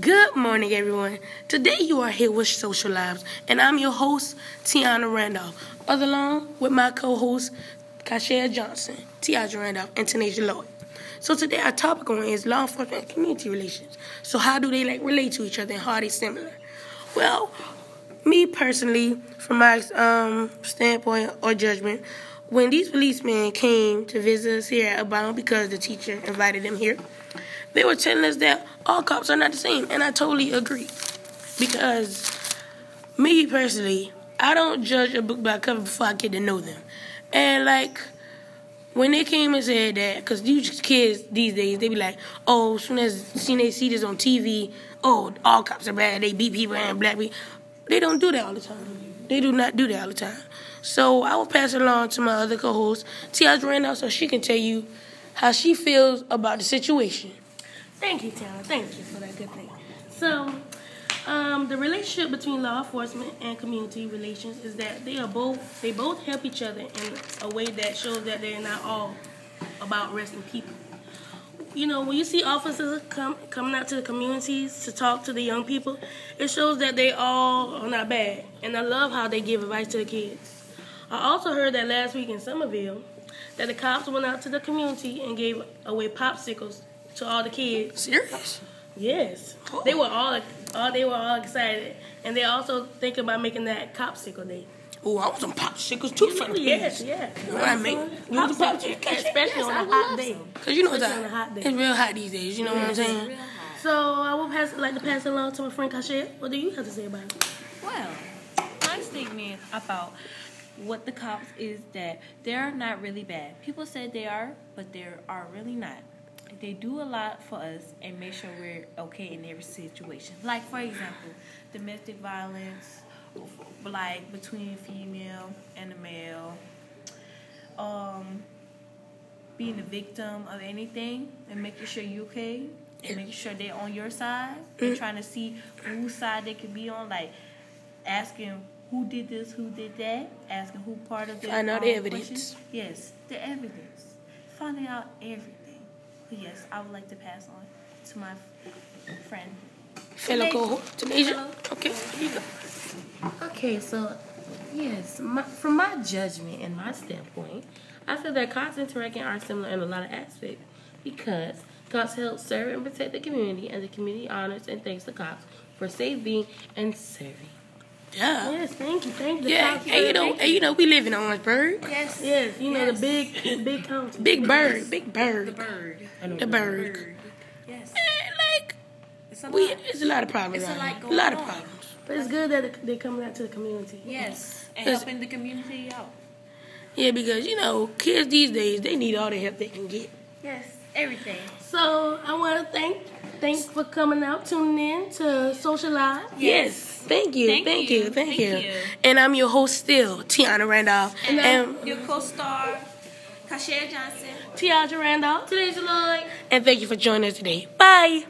Good morning, everyone. Today you are here with Social Lives, and I'm your host, Tiana Randolph, along with my co-host, Kashia Johnson, Tiaja Randolph, and Tanasia Lloyd. So today our topic on is law enforcement and community relations. So how do they like relate to each other and how are they similar? Well, me personally, from my um, standpoint or judgment, when these policemen came to visit us here at Abound because the teacher invited them here, they were telling us that all cops are not the same, and I totally agree. Because me personally, I don't judge a book by cover before I get to know them. And like when they came and said that, because these kids these days, they be like, oh, as soon as soon they see this on TV, oh, all cops are bad, they beat people and black people. They don't do that all the time. They do not do that all the time. So I will pass it along to my other co-host, Tiaja Randolph, so she can tell you how she feels about the situation. Thank you, Taylor. Thank you for that good thing. So, um, the relationship between law enforcement and community relations is that they are both they both help each other in a way that shows that they're not all about arresting people. You know, when you see officers come coming out to the communities to talk to the young people, it shows that they all are not bad. And I love how they give advice to the kids. I also heard that last week in Somerville that the cops went out to the community and gave away popsicles to all the kids. Serious? Yes, oh. they were all, all they were all excited, and they also think about making that copsicle day. Oh, I want some popsicles too for the Yes, kids. yes. You know what I mean? You want the Popsicles, popsicles? especially Yes, on a hot day. Cause you know it's, Especially a hot day. it's real hot these days. You know what I'm saying? So I will pass like to pass it along to my friend Kashet. What do you have to say about it? Well, my statement about what the cops is that they're not really bad. People say they are, but they are really not. They do a lot for us and make sure we're okay in every situation. Like for example, domestic violence, like between a female and a male, um, being a victim of anything and making sure you're okay and making sure they're on your side and trying to see whose side they could be on, like asking who did this, who did that, asking who part of the Find out um, the evidence. question. Yes, the evidence. Finding out everything. But yes, I would like to pass on to my friend. Fellow Tanasia. co-host, Tanasia. Okay, here you go. Okay, so yes, my, from my judgment and my standpoint, I feel that cops interacting are similar in a lot of aspects because cops help serve and protect the community, and the community honors and thanks the cops for saving and serving. Yeah. Yes, thank you, thank you. Yeah, and you know, and you know, we live in Orangeburg. Yes. Yes, you know the big, big county. Big bird, big bird. The bird. The bird. Bird. Yes. Eh, like, It's a we, lot. it's a lot of problems. It's a lot going a lot of on. problems. But it's good that they're coming out to the community. Yes. And Yes. helping the community out. Yeah, because you know, kids these days they need all the help they can get. Yes. Everything. So I want to thank, thanks for coming out, tuning in to Social Live. Yes. Thank you, thank, Thank you, you, thank, thank you. you. And I'm your host still, Tiana Randolph. And, And, um, your co-star, Kashia Johnson. Tiaja Randolph. Today's Lloyd. and thank you for joining us today. Bye.